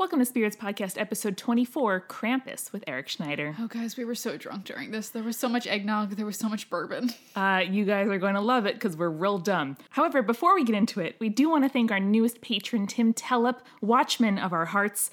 Welcome to Spirits Podcast, episode 24 Krampus with Eric Schneider. Oh, guys, we were so drunk during this. There was so much eggnog, there was so much bourbon. Uh, you guys are going to love it because we're real dumb. However, before we get into it, we do want to thank our newest patron, Tim Tellep, Watchman of Our Hearts.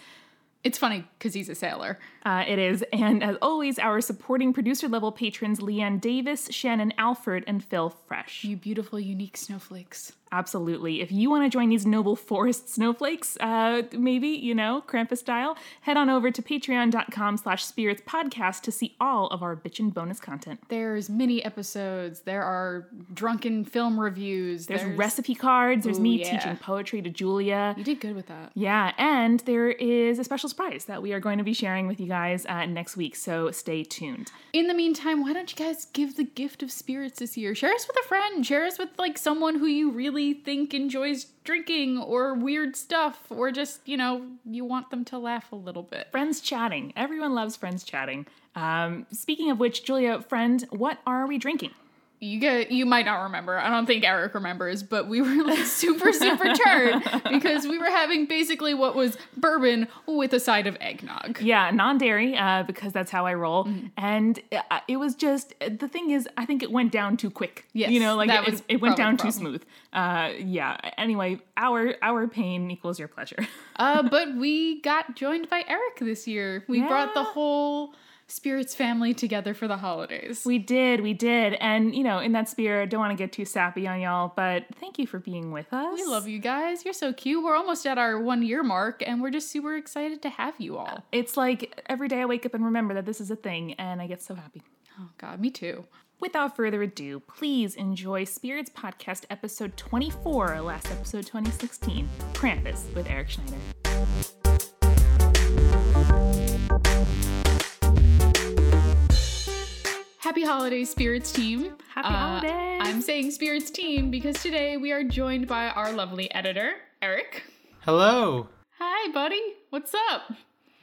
It's funny because he's a sailor. Uh, it is. And as always, our supporting producer level patrons, Leanne Davis, Shannon Alford, and Phil Fresh. You beautiful, unique snowflakes. Absolutely. If you want to join these noble forest snowflakes, uh, maybe, you know, Krampus style, head on over to patreon.com slash spirits podcast to see all of our bitchin' bonus content. There's mini episodes, there are drunken film reviews, There's, recipe cards, there's Ooh, me yeah. teaching poetry to Julia. You did good with that. Yeah, and there is a special surprise that we are going to be sharing with you guys uh, next week, so stay tuned. In the meantime, why don't you guys give the gift of spirits this year? Share us with a friend. Share us with like someone who you really think enjoys drinking or weird stuff, or just, you know, you want them to laugh a little bit. Friends chatting. Everyone loves friends chatting. Um, speaking of which, Julia, friend, what are we drinking? You get you might not remember. I don't think Eric remembers, but we were like super super turned because we were having basically what was bourbon with a side of eggnog. Yeah, non dairy, uh, because that's how I roll. Mm-hmm. And uh, it was just, the thing is, I think it went down too quick. Yes, You know, like it, was it went down too smooth. Uh, yeah. Anyway, our our pain equals your pleasure. Uh, but we got joined by Eric this year. We brought the whole spirits family together for the holidays. we did, we did. And, you know, in that spirit, don't want to get too sappy on y'all, but thank you for being with us. We love you guys. You're so cute. We're almost at our one year mark, and we're just super excited to have you all. Uh, it's like every day I wake up and remember that this is a thing, and I get so happy. Oh, God, me too. Without further ado, please enjoy Spirits Podcast episode 24, last episode 2016, Krampus with Eric Schneider. Happy holidays, Spirits team. Happy Uh, holidays. I'm saying Spirits team because today we are joined by our lovely editor, Eric. Hello. Hi, buddy. What's up?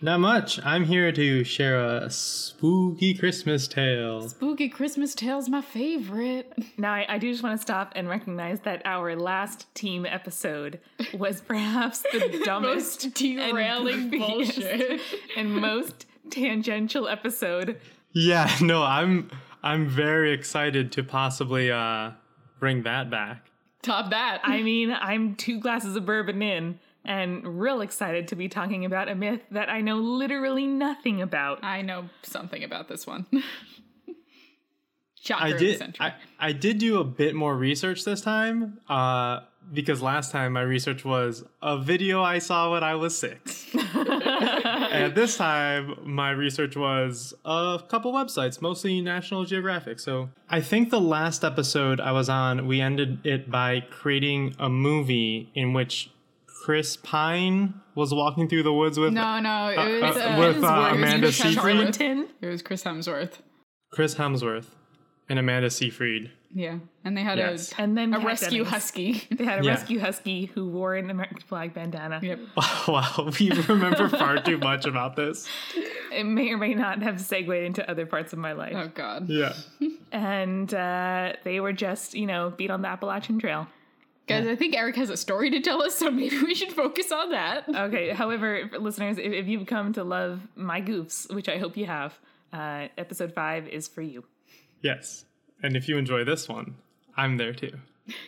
Not much. I'm here to share a spooky Christmas tale. Spooky Christmas Tales, my favorite. Now, I, I do just want to stop and recognize that our last team episode was perhaps the dumbest, Most derailing and bullshit. and most tangential episode. Yeah, no, I'm I'm very excited to possibly uh bring that back. Top that. I mean, I'm two glasses of bourbon in and real excited to be talking about a myth that I know literally nothing about. I know something about this one. Shocker I did. I, I did do a bit more research this time. Uh because last time my research was a video I saw when I was six. and this time my research was a couple websites, mostly National Geographic. So I think the last episode I was on, we ended it by creating a movie in which Chris Pine was walking through the woods with no, no, it uh, was, uh, uh, with, it was uh, Chris Amanda Hemsworth. Seyfried? It was Chris Hemsworth. Chris Hemsworth and Amanda Seyfried. Yeah, and they had Yes. a And then a Kat rescue Dennings. husky. They had a Yeah. rescue husky who wore an American flag bandana. yep. wow, we remember far too much about this. It may or may not have segued into other parts of my life. Oh God, Yeah. And uh, they were just, you know, beat on the Appalachian Trail. guys, I think Eric has a story to tell us, so maybe we should focus on that. Okay, however, listeners, if, if you've come to love my goofs, which I hope you have, uh, episode five is for you. Yes. And if you enjoy this one, I'm there too.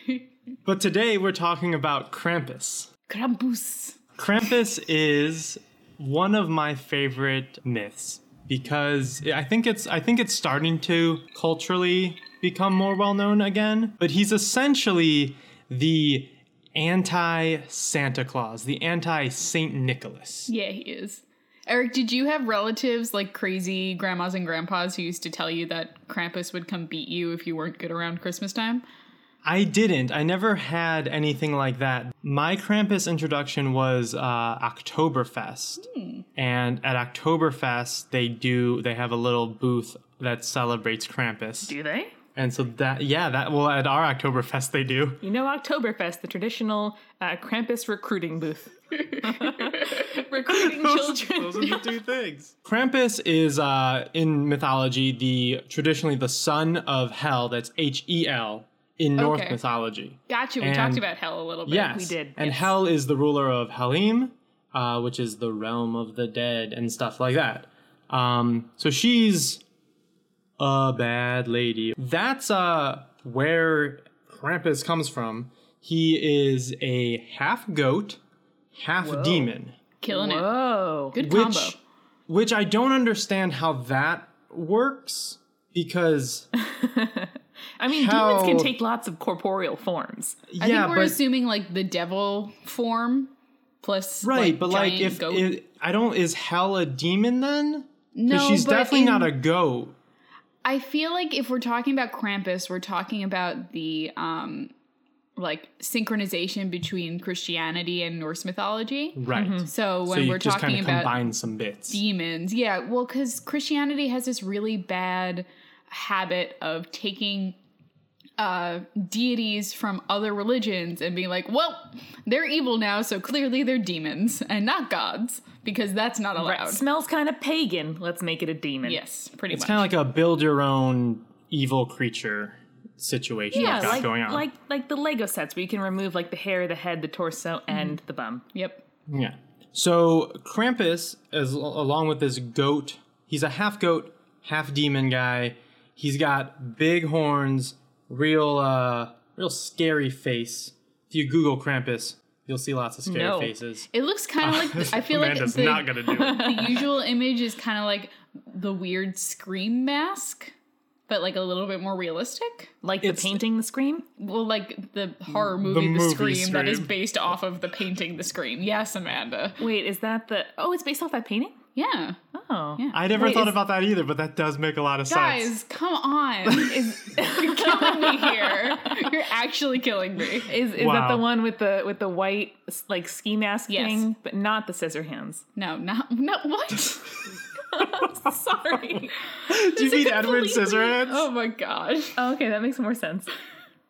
but today we're talking about Krampus. Krampus. Krampus is one of my favorite myths because I think it's I think it's starting to culturally become more well known again, but he's essentially the anti Santa Claus, the anti Saint Nicholas. Yeah, he is. Eric, did you have relatives like crazy grandmas and grandpas who used to tell you that Krampus would come beat you if you weren't good around Christmas time? I didn't. I never had anything like that. My Krampus introduction was uh, Oktoberfest, and at Oktoberfest they do they have a little booth that celebrates Krampus, Do they? And so that yeah that well at our Oktoberfest they do. You know, Oktoberfest, the traditional uh, Krampus recruiting booth. recruiting children. Those are the two things. Krampus is uh, in mythology the traditionally the son of hell. That's H E L in Norse Okay. mythology. Gotcha. We And- talked about hell a little bit. Yes, we did, And yes. Hel is the ruler of Helheim, uh, which is the realm of the dead and stuff like that. Um, so she's a bad lady. That's uh where Krampus comes from. He is a half goat, half demon, Killing it. Whoa. Good which combo. which I don't understand how that works because I mean, How- demons can take lots of corporeal forms. I yeah, think we're but assuming like the devil form plus right, like, but like giant if goat. it, I don't is hell a demon then? Because no, she's but definitely in- not a goat. I feel like if we're talking about Krampus, we're talking about the um like synchronization between Christianity and Norse mythology. Right. So So when you we're just talking about combine some bits. demons, yeah, well, because Christianity has this really bad habit of taking uh deities from other religions and being like, well, they're evil now, so clearly they're demons and not gods because that's not allowed. Right. Smells kind of pagan. Let's make it a demon. Yes, pretty It's much. It's kind of like a build your own evil creature situation Yeah, like, going on. like like the Lego sets where you can remove like the hair, the head, the torso, Mm-hmm. and the bum. yep. yeah. So Krampus, as along with this goat, he's a half goat, half demon guy. He's got big horns, real uh real scary face. If you Google Krampus, you'll see lots of scary No. faces. It looks kind of like the- I feel like Amanda's the, not gonna do it. the usual image is kind of like the weird scream mask, but like a little bit more realistic. Like It's- the painting, the scream. Well, like the horror movie, The, movie Scream, that is based off of the painting, The Scream. Yes, Amanda. Wait, is that the? Oh, it's based off that painting. Yeah, Oh, Yeah. I never Wait, thought is- about that either, but that does make a lot of guys, sense. Guys, come on! Is You're killing me here. You're actually killing me. is, is that the one with the with the white like ski mask Yes. thing, but not the scissor hands? No, not no. What? Sorry. Do you mean Edward Scissorhands? Oh my gosh. oh, okay, that makes more sense.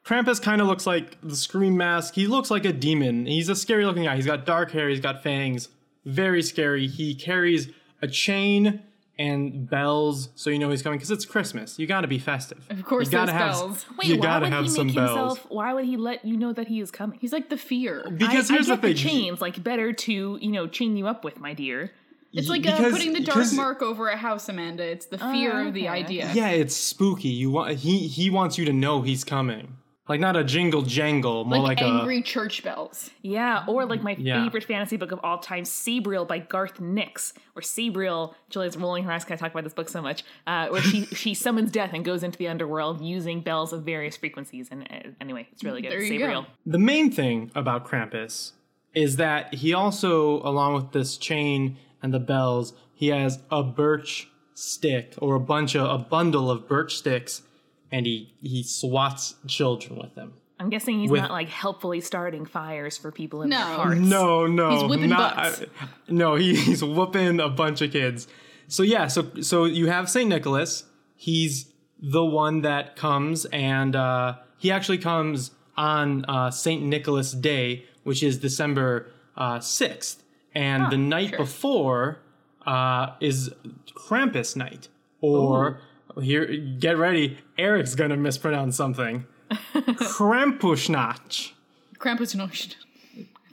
Krampus kind of looks like the Scream mask. He looks like a demon. He's a scary looking guy. He's got dark hair. He's got fangs. Very scary. He carries a chain and bells, so you know he's coming because it's Christmas. You got to be festive. Of course you gotta there's have, bells. Wait, you why gotta would have he some make bells. himself? Why would he let you know that he is coming? He's like the fear. Because I, here's I the get thing. chains, like better to you know chain you up with, my dear. It's Y- like uh, putting the dark mark over a house, Amanda. It's the fear of the idea. Yeah, it's spooky. You want he he wants you to know he's coming. Like not a jingle jangle, more like, like, angry a church bells. Yeah, or like my Yeah. favorite fantasy book of all time, Sabriel by Garth Nix, where Sabriel, Julia's rolling her eyes because I talk about this book so much, uh, where she she summons death and goes into the underworld using bells of various frequencies. And uh, anyway, it's really good. There you Sabriel. go. The main thing about Krampus is that he also, along with this chain and the bells, he has a birch stick or a bunch of a bundle of birch sticks, and he he swats children with them. I'm guessing he's With- not like helpfully starting fires for people in No. their hearts. No, no, He's whipping not, butts. no, he, he's whooping a bunch of kids. So yeah, so so you have Saint Nicholas. He's the one that comes, and uh, he actually comes on uh, Saint Nicholas Day, which is December uh, sixth, and the night sure. before uh, is Krampus night. Or here, get ready, Eric's gonna mispronounce something. Krampusnacht. Krampusnacht.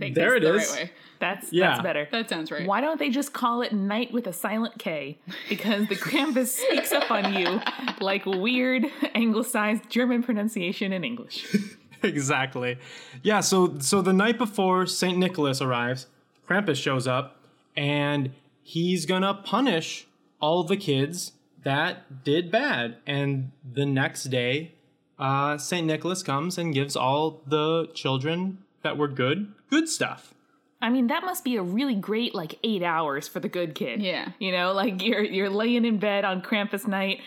I There that's it the is. Right way. That's Yeah. that's better. That sounds right. Why don't they just call it night with a silent K? Because the Krampus sneaks up on you like weird anglicized German pronunciation in English. exactly. Yeah, so so the night before St. Nicholas arrives, Krampus shows up and he's going to punish all the kids that did bad. And the next day, uh, St. Nicholas comes and gives all the children that were good good stuff. I mean, that must be a really great like eight hours for the good kid. Yeah. You know, like you're you're laying in bed on Krampus night,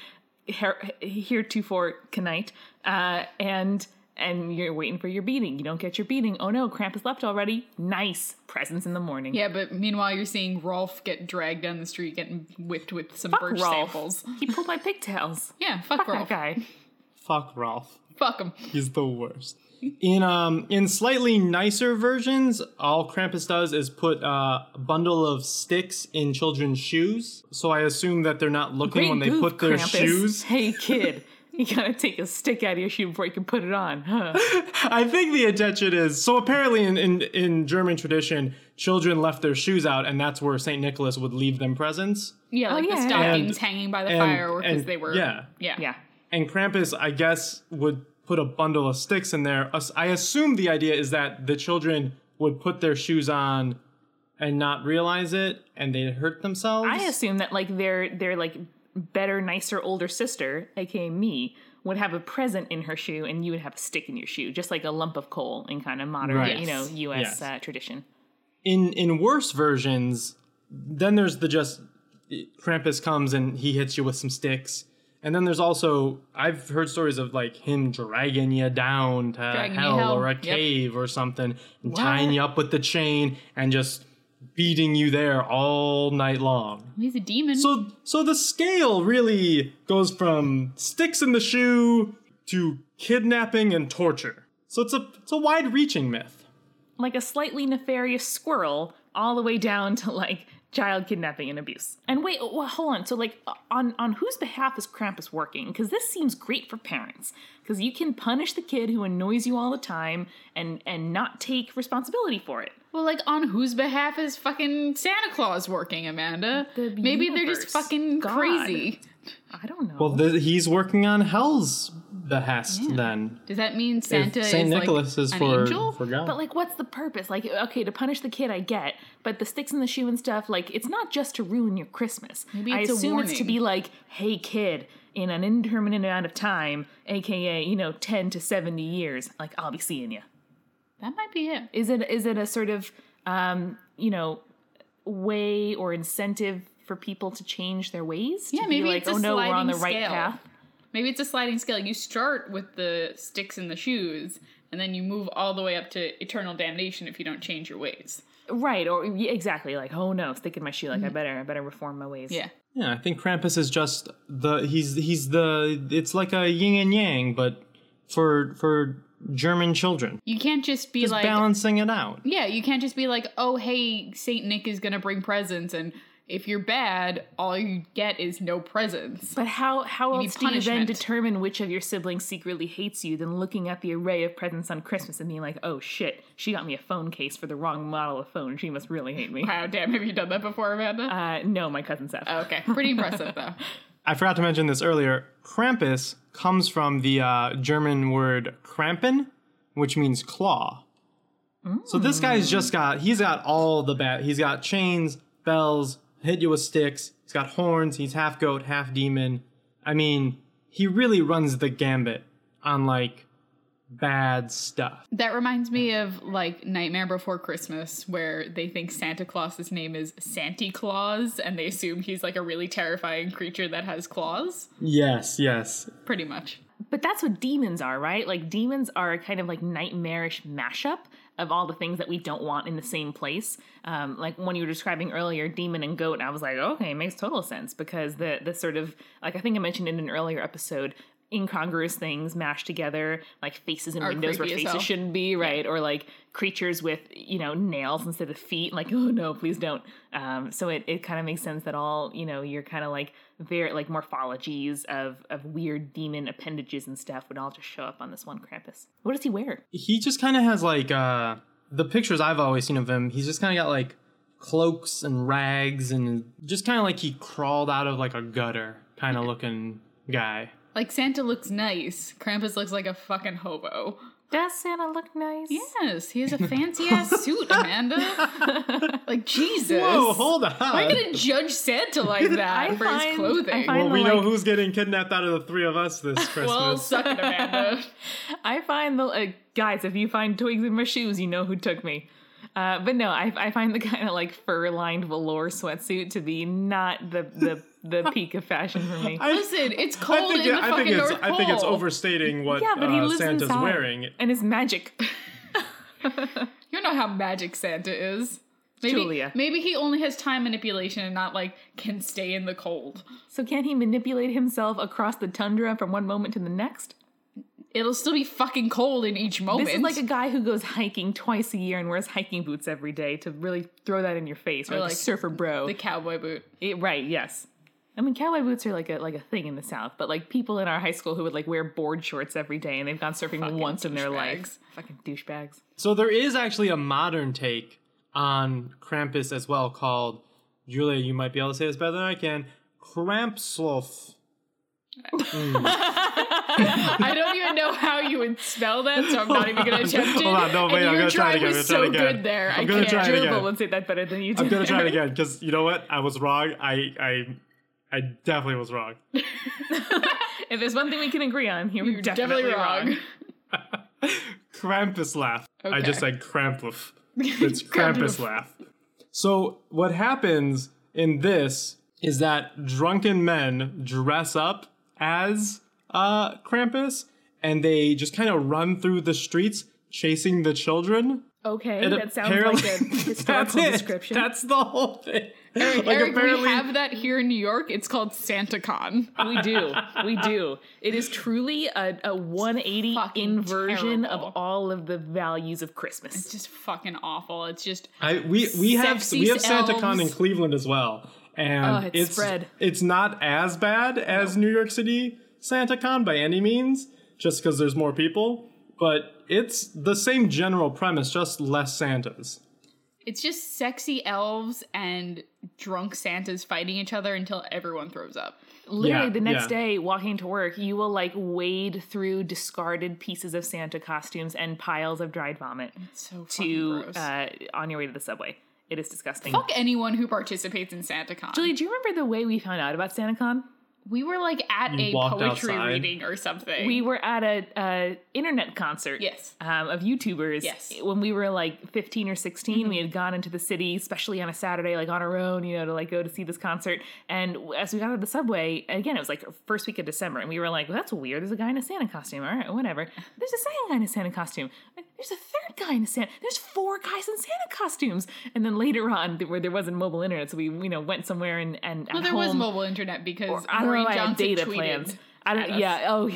here- heretofore night, uh, and and you're waiting for your beating. You don't get your beating. Oh no, Krampus left already. Nice presents in the morning. Yeah, but meanwhile, you're seeing Rolf get dragged down the street, getting whipped with some Fuck birch Rolf. samples. He pulled my pigtails. Yeah, fuck, Fuck Rolf. that guy. Fuck Rolf. Fuck him. He's the worst. In um in slightly nicer versions, all Krampus does is put uh, a bundle of sticks in children's shoes. So I assume that they're not looking Great when they put their Krampus. shoes. Hey kid, you gotta take a stick out of your shoe before you can put it on. Huh? I think the intention is so apparently in, in, in German tradition, children left their shoes out, and that's where Saint Nicholas would leave them presents. Yeah, like oh, yeah. the stockings And- hanging by the and- fire were because they were. yeah. Yeah. Yeah. And Krampus, I guess, would put a bundle of sticks in there. I assume the idea is that the children would put their shoes on and not realize it, and they'd hurt themselves. I assume that like their their like better, nicer older sister, aka me, would have a present in her shoe, and you would have a stick in your shoe, just like a lump of coal in kind of modern, Right. you know, U.S. Yes. Uh, tradition. in in worse versions, then there's the just Krampus comes and he hits you with some sticks. And then there's also I've heard stories of like him dragging you down to Dragging hell, hell, or a yep. cave or something and tying you up with the chain and just beating you there all night long. He's a demon. So so the scale really goes from sticks in the shoe to kidnapping and torture. So it's a it's a wide-reaching myth. like a slightly nefarious squirrel all the way down to like child kidnapping and abuse. And wait, well, hold on. So like on on whose behalf is Krampus working? Because this seems great for parents. Because you can punish the kid who annoys you all the time and and not take responsibility for it. well, like on whose behalf is fucking Santa Claus working, Amanda? The Maybe they're just fucking God. crazy. I don't know. Well, the, he's working on Hell's behest then. Does that mean Santa if Saint is Nicholas like is an for angel? for God. But like, what's the purpose? Like, okay, to punish the kid, I get, but the sticks in the shoe and stuff, like, it's not just to ruin your Christmas. Maybe I it's a assume it's to be like, hey, kid, in an indeterminate amount of time, aka, you know, ten to seventy years, like, I'll be seeing you. that might be it. Is it is it a sort of, um, you know, way or incentive for people to change their ways? Yeah, maybe like, it's a oh no, we're on the sliding right scale. path. Maybe it's a sliding scale. You start with the sticks and the shoes, and then you move all the way up to eternal damnation if you don't change your ways. Right, or yeah, exactly, like, oh no, stick in my shoe, like, I better, I better reform my ways. Mm-hmm. Yeah. yeah, I think Krampus is just the he's he's the it's like a yin and yang, but for for German children, You can't just be just like, balancing it out. yeah, you can't just be like, oh, hey, Saint Nick is gonna bring presents, and if you're bad, all you get is no presents. But how how need else do you then determine which of your siblings secretly hates you than looking at the array of presents on Christmas and being like, oh shit, she got me a phone case for the wrong model of phone. She must really hate me. Wow, damn, have you done that before, Amanda? Uh, no, my cousin Seth. okay, pretty impressive though. I forgot to mention this earlier. Krampus comes from the uh, German word Krampen, which means claw. So this guy's just got he's got all the bad. He's got chains, bells, hit you with sticks. He's got horns. He's half goat, half demon. I mean, he really runs the gambit on like bad stuff. That reminds me of like Nightmare Before Christmas, where they think Santa Claus's name is Santy Claus, and they assume he's like a really terrifying creature that has claws. Yes, yes. Pretty much. But that's what demons are, right? Like demons are kind of like nightmarish mashup of all the things that we don't want in the same place. Um, like when you were describing earlier, demon and goat, I was like, okay, it makes total sense because the the sort of like I think I mentioned in an earlier episode, incongruous things mashed together, like faces in Are windows where faces hell. shouldn't be, right? Or like creatures with you know nails instead of feet. Like, oh no, please don't. Um, so it, it kind of makes sense that all you know you're kind of like very like morphologies of of weird demon appendages and stuff would all just show up on this one Krampus. What does he wear? He just kind of has like uh the pictures I've always seen of him. He's just kind of got like cloaks and rags and just kind of like he crawled out of like a gutter kind of looking guy. Like Santa looks nice. Krampus looks like a fucking hobo. Does Santa look nice? Yes, he has a fancy ass suit, Amanda. like Jesus. Whoa, hold on. Why are gonna judge Santa like that I for find- his clothing? I find well, we the, know like- who's getting kidnapped out of the three of us this Christmas. well, suck it, Amanda. I find the uh, guys. If you find twigs in my shoes, you know who took me. Uh, but no, I, I find the kind of like fur lined velour sweatsuit to be not the the, the peak of fashion for me. I, Listen, it's I cold think, in the I fucking think it's North I think it's overstating what yeah, but he uh, lives Santa's inside wearing. and is magic. You know how magic Santa is. Maybe, Julia. maybe he only has time manipulation and not like can stay in the cold. so can he manipulate himself across the tundra from one moment to the next? It'll still be fucking cold in each moment. This is like a guy who goes hiking twice a year and wears hiking boots every day to really throw that in your face, or, Or like, like surfer bro. the cowboy boot. It- right? Yes. I mean, cowboy boots are like a like a thing in the South, but like people in our high school who would like wear board shorts every day and they've gone surfing Fucking once in their lives. Fucking douchebags. So there is actually a modern take on Krampus as well called Julia. You might be able to say this better than I can. Krampslof. Mm. I don't even know how you would spell that, so I'm not even going to attempt it. Hold on, no, And wait, I'm your gonna try it again, was I'm gonna so try it again. good there. I'm gonna can't. try it again. Gerbil would say that better than you do. I'm gonna try it again because you know what? I was wrong. I I I definitely was wrong. If there's one thing we can agree on, here we're You're definitely, wrong. Krampus laugh. I just said Krampus. It's Krampus laugh. So what happens in this is that drunken men dress up as uh Krampus and they just kind of run through the streets chasing the children. Okay, And that sounds like a that's historical it. description. That's the whole thing. Eric, Like, Eric, we have that here in New York. It's called SantaCon. we do, we do. It is truly a, a 180 Fucking inversion terrible. of all of the values of Christmas. It's just fucking awful. It's just I we we have Sexy we have SantaCon in. Cleveland as well, and Oh, it's it's spread. it's not as bad as New York City SantaCon by any means, just because there's more people. But it's the same general premise, just less Santas. it's just sexy elves and drunk Santas fighting each other until everyone throws up. Literally, Yeah, the next yeah. day, walking to work, you will like wade through discarded pieces of Santa costumes and piles of dried vomit So to uh, on your way to the subway. It is disgusting. Fuck anyone who participates in SantaCon. Julie, do you remember the way we found out about SantaCon? We were like at You a poetry outside. reading or something. We were at a, a internet concert. Yes. Um, of YouTubers. Yes. When we were like 15 or 16, we had gone into the city, especially on a Saturday, like on our own, you know, to like go to see this concert. And as we got to the subway, again, it was like first week of December, and we were like, well, that's weird. There's a guy in a Santa costume. All right, whatever. There's a second guy in a Santa costume. There's a third guy in a Santa. There's four guys in Santa costumes. And then later on, where there wasn't mobile internet, so we, you know, went somewhere and and well, there was mobile internet because I don't know. Maureen I had data plans. I don't. Yeah. Oh.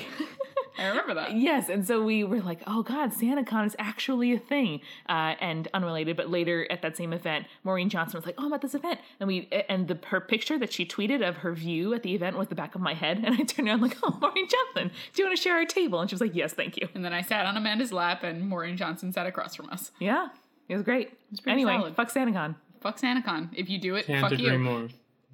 I remember that. Yes, and so we were like, "Oh God, SantaCon is actually a thing," uh, and unrelated. But later at that same event, Maureen Johnson was like, "Oh, I'm at this event," and we and the her picture that she tweeted of her view at the event was the back of my head, and I turned around like, "Oh, Maureen Johnson, do you want to share our table?" And she was like, "Yes, thank you." And then I sat on Amanda's lap, and Maureen Johnson sat across from us. Yeah, it was great. pretty anyway, solid. fuck SantaCon. Fuck SantaCon. If you do it, Can't fuck agree you. more.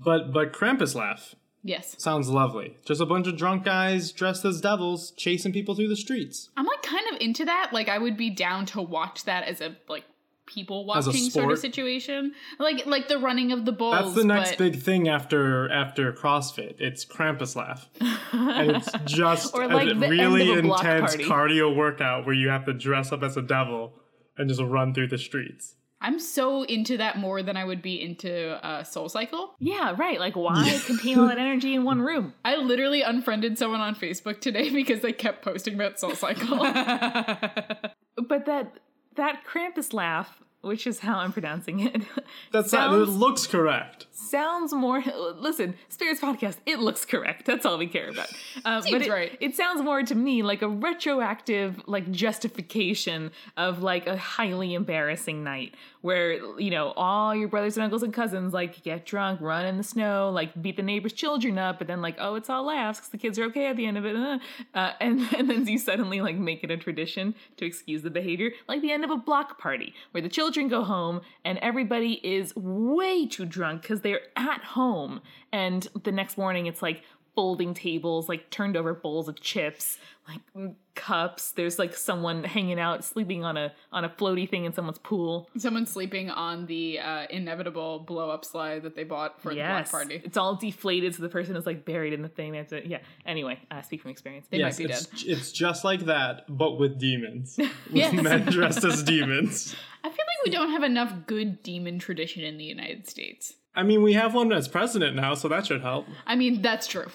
But but Krampus laugh Yes. sounds lovely. Just a bunch of drunk guys dressed as devils chasing people through the streets. I'm like kind of into that. Like I would be down to watch that as a like people watching sort of situation. Like like the running of the bulls. That's the next but big thing after after CrossFit. It's Krampus laugh, and it's just Or a like end really a intense cardio workout where you have to dress up as a devil and just run through the streets. I'm so into that more than I would be into uh, Soul Cycle. Yeah, right. Like, why contain all that energy in one room? I literally unfriended someone on Facebook today because they kept posting about Soul Cycle. But that that Krampus laugh, which is how I'm pronouncing it, That's not, it looks correct. sounds more. Listen, Spirits Podcast, it looks correct. That's all we care about. Uh, but Seems it, right. it sounds more to me like a retroactive, like justification of like a highly embarrassing night where you know all your brothers and uncles and cousins like get drunk, run in the snow, like beat the neighbors' children up, but then like oh it's all laughs because the kids are okay at the end of it, uh, uh, and and then you suddenly like make it a tradition to excuse the behavior, like the end of a block party where the children go home and everybody is way too drunk because they're at home, and the next morning it's like folding tables, like turned over bowls of chips, like mm, cups. There's like someone hanging out, sleeping on a on a floaty thing in someone's pool. Someone sleeping on the uh, inevitable blow up slide that they bought for Yes, the block party. it's all deflated, so the person is like buried in the thing. They have to, yeah. Anyway, uh, speak from experience. They yes, might be it's, dead. it's just like that, but with demons. With Yes. men dressed as demons. I feel like we don't have enough good demon tradition in the United States. I mean, we have one as president now, so that should help. I mean, that's true.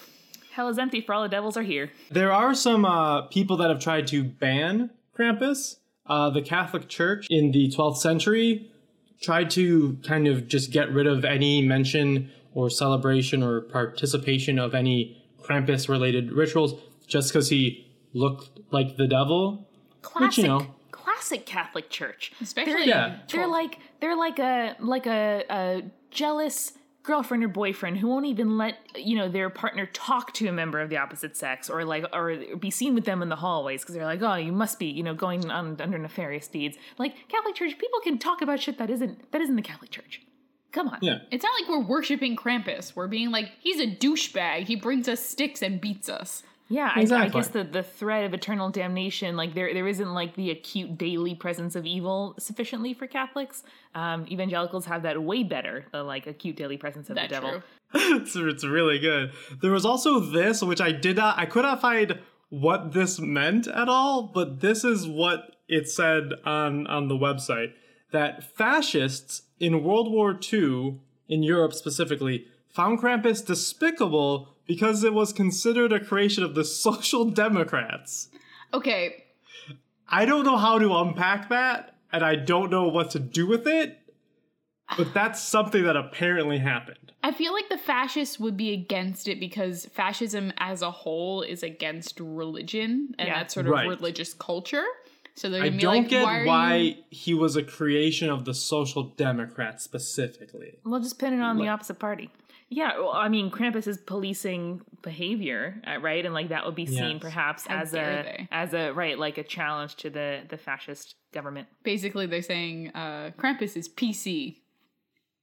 Hell is empty for all the devils are here. There are some uh, people that have tried to ban Krampus. Uh, the Catholic Church in the 12th century tried to kind of just get rid of any mention or celebration or participation of any Krampus related rituals just because he looked like the devil. Classic, you know. classic Catholic Church. Especially Yeah. They're like they're like a like a, a jealous girlfriend or boyfriend who won't even let you know their partner talk to a member of the opposite sex or like or be seen with them in the hallways because they're like oh you must be you know going on under nefarious deeds like catholic church people can talk about shit that isn't that isn't the catholic church come on Yeah. It's not like we're worshiping Krampus. We're being like, he's a douchebag. He brings us sticks and beats us. Yeah, I, I guess the, the threat of eternal damnation, like there there isn't like the acute daily presence of evil sufficiently for Catholics. Um, evangelicals have that way better, the like acute daily presence of That the devil. it's, it's really good. There was also this, which I did not, I could not find what this meant at all, but this is what it said on, on the website that fascists in World War II, in Europe specifically, found Krampus despicable because it was considered a creation of the Social Democrats. Okay, I don't know how to unpack that, and I don't know what to do with it, but that's something that apparently happened. I feel like the fascists would be against it because fascism as a whole is against religion and Yeah. that sort of Right. religious culture. So they're I gonna be don't like, get why, why, you- he was a creation of the Social Democrats specifically. We'll just pin it on the opposite party. Yeah, well, I mean, Krampus is policing behavior, uh, right? And like that would be seen Yes. perhaps How as a they. as a right, like a challenge to the the fascist government. Basically, they're saying uh, Krampus is PC.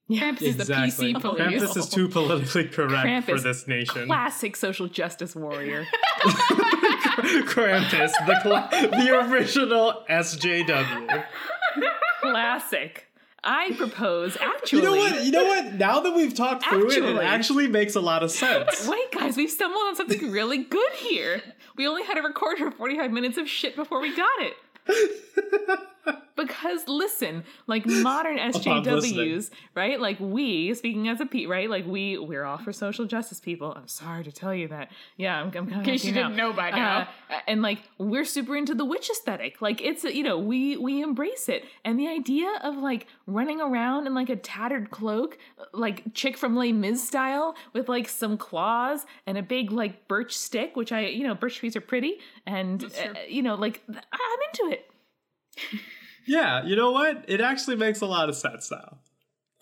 Yeah. Krampus is the PC police. Krampus is too politically correct for this nation. Classic social justice warrior. Krampus, the cla- the original SJW. Classic. I propose actually. You know what? You know what? Now that we've talked through it, Actually- it actually makes a lot of sense. Wait, guys, we've stumbled on something really good here. We only had to record for 45 minutes of shit before we got it. because listen, like modern SJWs, right? Like we, speaking as a P, right? Like we, we're all for social justice people. I'm sorry to tell you that. Yeah, I'm, I'm kind of case you didn't know by now. and like we're super into the witch aesthetic. Like it's you know we we embrace it, and the idea of like running around in like a tattered cloak, like chick from Les Mis style, with like some claws and a big like birch stick, which I you know birch trees are pretty, and uh, you know like th- I'm into it. Yeah, you know what? It actually makes a lot of sense now.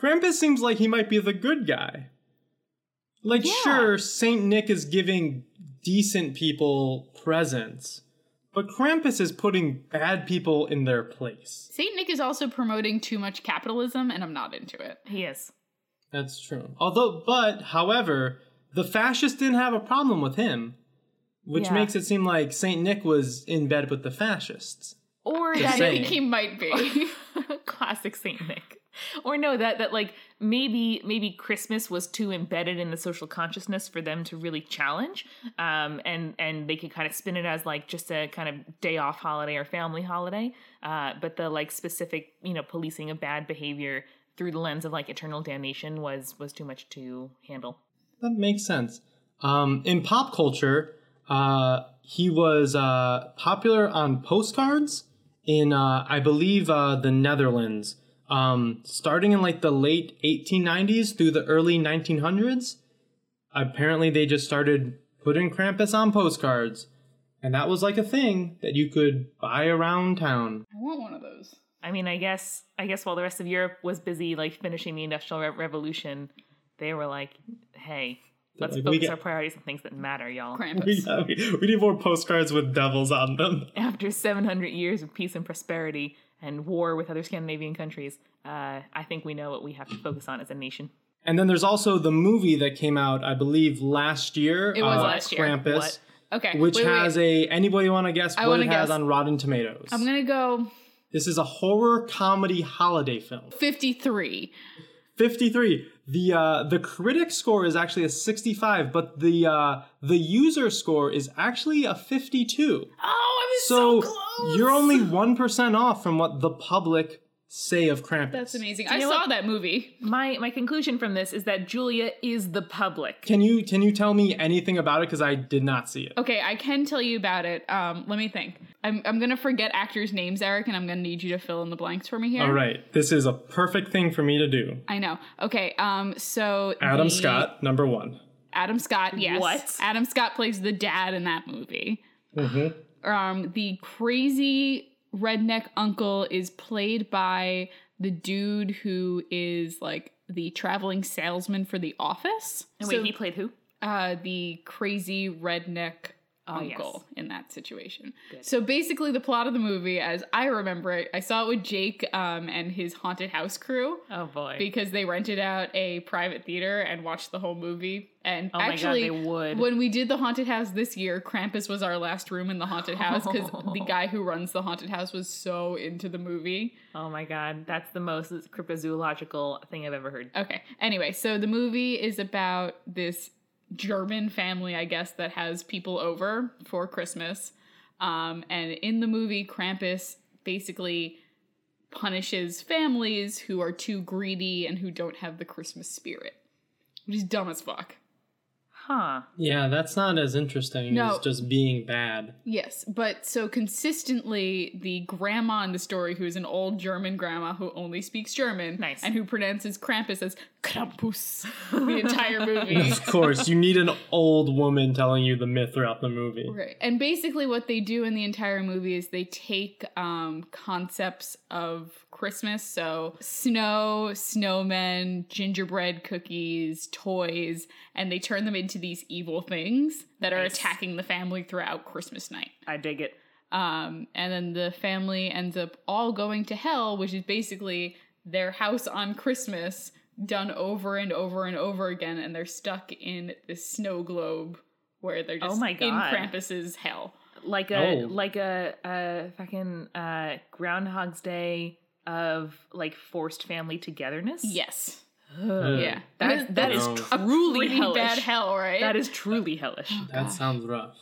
Krampus seems like he might be the good guy. Like, Yeah. sure, Saint Nick is giving decent people presents, but Krampus is putting bad people in their place. Saint Nick is also promoting too much capitalism, and I'm not into it. He is. That's true. Although, but, however, the fascists didn't have a problem with him, which Yeah. makes it seem like Saint Nick was in bed with the fascists. Or Just that I saying. think he might be. classic Saint Nick. Or no, that that like maybe maybe Christmas was too embedded in the social consciousness for them to really challenge, um, and and they could kind of spin it as like just a kind of day off holiday or family holiday, uh, but the like specific you know policing of bad behavior through the lens of like eternal damnation was was too much to handle. That makes sense. Um, in pop culture, uh, he was uh, popular on postcards in, uh, I believe, uh, the Netherlands. Um, starting in like the late 1890s through the early 1900s, apparently they just started putting Krampus on postcards, and that was like a thing that you could buy around town. I want one of those. I mean, I guess I guess while the rest of Europe was busy like finishing the Industrial Re- Revolution, they were like, "Hey, let's like, we focus get- our priorities on things that matter, y'all." We, Krampus. we need more postcards with devils on them. After 700 years of peace and prosperity and war with other Scandinavian countries, uh, I think we know what we have to focus on as a nation. And then there's also the movie that came out, I believe, last year. It was uh, last year. Krampus. What? Okay. which wait, wait, has wait. a anybody want to guess I what wanna it has on Rotten Tomatoes? I'm gonna go This is a horror comedy holiday film. 53. 53. The uh the critic score is actually a 65, but the uh the user score is actually a 52. Oh, I was So, so, close. you're only 1% off from what the public say of Krampus. That's amazing. you I saw what? that movie. My my conclusion from this is that Julia is the public. Can you can you tell me anything about it? Because I did not see it. Okay, I can tell you about it. Um, let me think. I'm, I'm gonna forget actors' names, Eric, and I'm gonna need you to fill in the blanks for me here. All right, this is a perfect thing for me to do. I know. Okay. Um. So Adam the- Scott, number one. Adam Scott. Yes. What? Adam Scott plays the dad in that movie. Mm-hmm. Um. The crazy redneck uncle is played by the dude who is like the traveling salesman for The Office. And wait, So- he played who? uh, the crazy redneck Oh, yes. uncle in that situation. So basically, the plot of the movie, as I remember it, I saw it with Jake um, and his haunted house crew Oh boy. because they rented out a private theater and watched the whole movie. And Oh God, actually, they would. when we did the haunted house this year, Krampus was our last room in the haunted house because the guy who runs the haunted house was so into the movie. oh my god, that's the most cryptozoological thing I've ever heard. Okay. Anyway, so the movie is about this German family, I guess, that has people over for Christmas. Um, and in the movie, Krampus basically punishes families who are too greedy and who don't have the Christmas spirit, which is dumb as fuck. Huh. Yeah, that's not as interesting No. as just being bad. Yes, but so consistently, the grandma in the story, who is an old German grandma who only speaks German, Nice. and who pronounces Krampus as Krampus the entire movie. Of course, you need an old woman telling you the myth throughout the movie. Right. And basically, what they do in the entire movie is they take um, concepts of Christmas, so snow, snowmen, gingerbread cookies, toys, and they turn them into these evil things that are Nice. attacking the family throughout Christmas night. I dig it. Um, and then the family ends up all going to hell, which is basically their house on Christmas done over and over and over again, and they're stuck in this snow globe where they're just Oh my in God. Krampus's hell. Like a Oh. like a, a fucking uh, Groundhog's Day of like forced family togetherness. Yes. Ugh. Yeah. That that is No. truly Pretty hellish. bad hell, right? That is truly hellish. That sounds rough.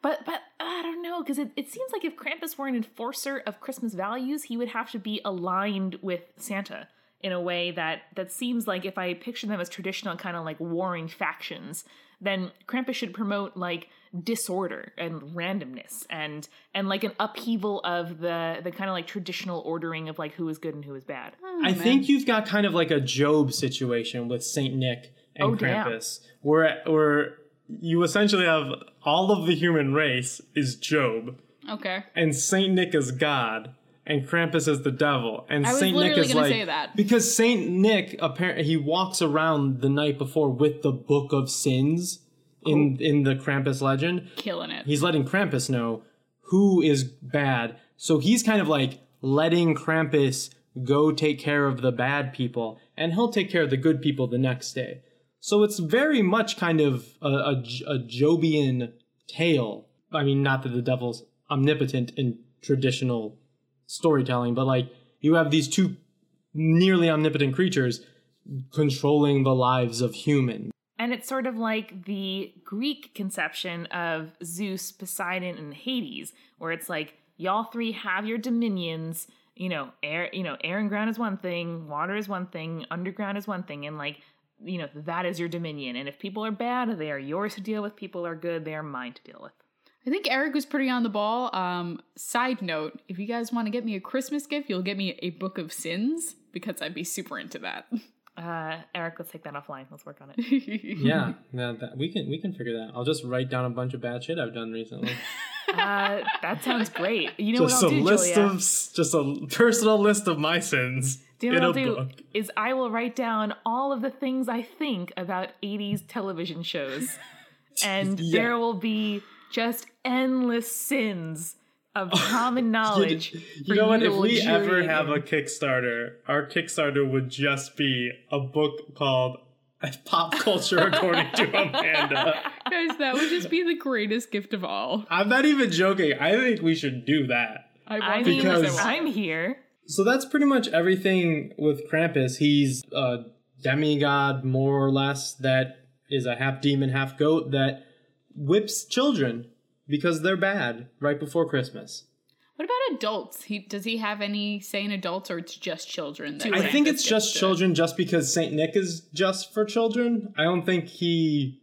But but I don't know because it, it seems like if Krampus were an enforcer of Christmas values, he would have to be aligned with Santa in a way that that seems like if I picture them as traditional kind of like warring factions, then Krampus should promote like disorder and randomness and and like an upheaval of the the kind of like traditional ordering of like who is good and who is bad. Oh, I think you've got kind of like a Job situation with Saint Nick and Oh, damn. Krampus, where where you essentially have all of the human race is Job, okay. and Saint Nick is God, and Krampus is the devil, and I was Saint Nick is gonna like say that. because Saint Nick apparently he walks around the night before with the Book of Sins in in the Krampus legend. Killing it. He's letting Krampus know who is bad, so he's kind of like letting Krampus go take care of the bad people, and he'll take care of the good people the next day. So it's very much kind of a, a, a Jobian tale. I mean, not that the devil's omnipotent in traditional storytelling, but like you have these two nearly omnipotent creatures controlling the lives of humans. And it's sort of like the Greek conception of Zeus, Poseidon, and Hades, where it's like y'all three have your dominions. You know, air. You know, air and ground is one thing, water is one thing, underground is one thing, and like you know that is your dominion. And if people are bad, they are yours to deal with. People are good, they are mine to deal with. I think Eric was pretty on the ball. Um, side note, if you guys want to get me a Christmas gift, you'll get me a book of sins because I'd be super into that. Uh, Eric, let's take that offline. Let's work on it. Yeah, yeah, that, we can we can figure that. I'll just write down a bunch of bad shit I've done recently. Uh, that sounds great. You know just what a I'll do, list Julia? of just a personal list of my sins Do you know in what a I'll do? book. Is I will write down all of the things I think about 80s television shows. And Yeah. there will be just endless sins of common knowledge. You, for know what? If we ever have a Kickstarter, our Kickstarter would just be a book called "Pop Culture According to Amanda." guys, that would just be the greatest gift of all. I'm not even joking. I think we should do that. I, I want mean, Because- I'm here. So that's pretty much everything with Krampus. He's a demigod, more or less, that is a half demon, half goat that whips children because they're bad right before Christmas. What about adults? He does he have any say in adults, or it's just children? That I think it's just children, just because Saint Nick is just for children. I don't think he,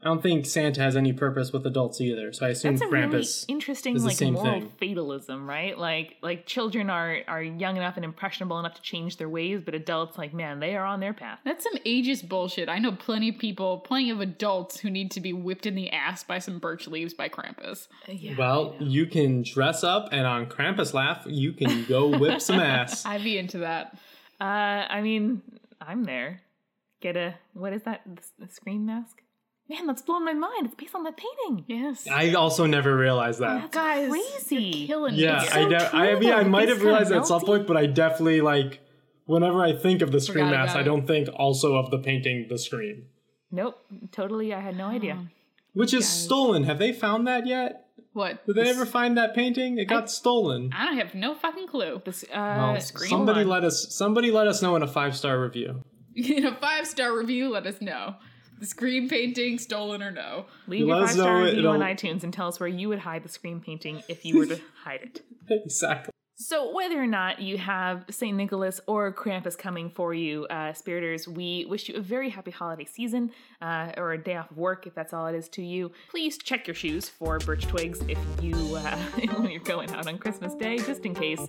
I don't think Santa has any purpose with adults either. So I assume That's a really interesting is the like same moral thing. fatalism, right? Like like children are are young enough and impressionable enough to change their ways, but adults like man, they are on their path. That's some ageist bullshit. I know plenty of people, plenty of adults who need to be whipped in the ass by some birch leaves by Krampus. Yeah. well, you can dress up, and on Krampus laugh, you can go whip some ass. I'd be into that. uh, I mean, I'm there. Get a what is that? The, the scream mask? Man, that's blown my mind. It's based on that painting. Yes. I also never realized that. That's Guys, crazy. Killing me. Yeah, It's I, so de- I true, mean, I might have realized it kinda at some point, but I definitely like whenever I think of the Scream Forgot mask, I don't think also of the painting the Scream, Nope, totally. I had no idea. which is stolen. Have they found that yet? What? Did they ever find that painting? It got stolen. I don't have no fucking clue. This, uh, Well, somebody One. let us. Somebody let us know in a five star review. In a five star review, let us know. The Scream painting, stolen or no. Leave You your let five star review on iTunes and tell us where you would hide the Scream painting if you were to hide it. exactly. So, whether or not you have St. Nicholas or Krampus coming for you, uh, Spiriters, we wish you a very happy holiday season uh, or a day off of work if that's all it is to you. Please check your shoes for birch twigs if you uh, when you're going out on Christmas Day, just in case.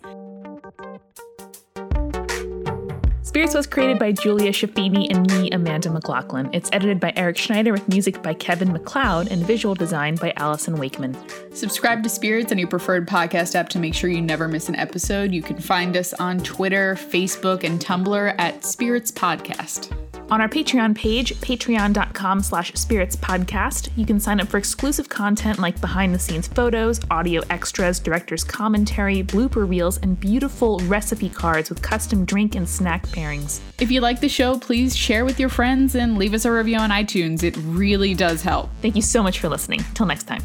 Spirits was created by Julia Schifini and me, Amanda McLoughlin. It's edited by Eric Schneider with music by Kevin MacLeod and visual design by Allison Wakeman. Subscribe to Spirits on your preferred podcast app to make sure you never miss an episode. You can find us on Twitter, Facebook, and Tumblr at Spirits Podcast. On our Patreon page, patreon.com slash spirits podcast, you can sign up for exclusive content like behind the scenes photos, audio extras, director's commentary, blooper reels, and beautiful recipe cards with custom drink and snack pairings. If you like the show, please share with your friends and leave us a review on iTunes. It really does help. Thank you so much for listening. Till next time.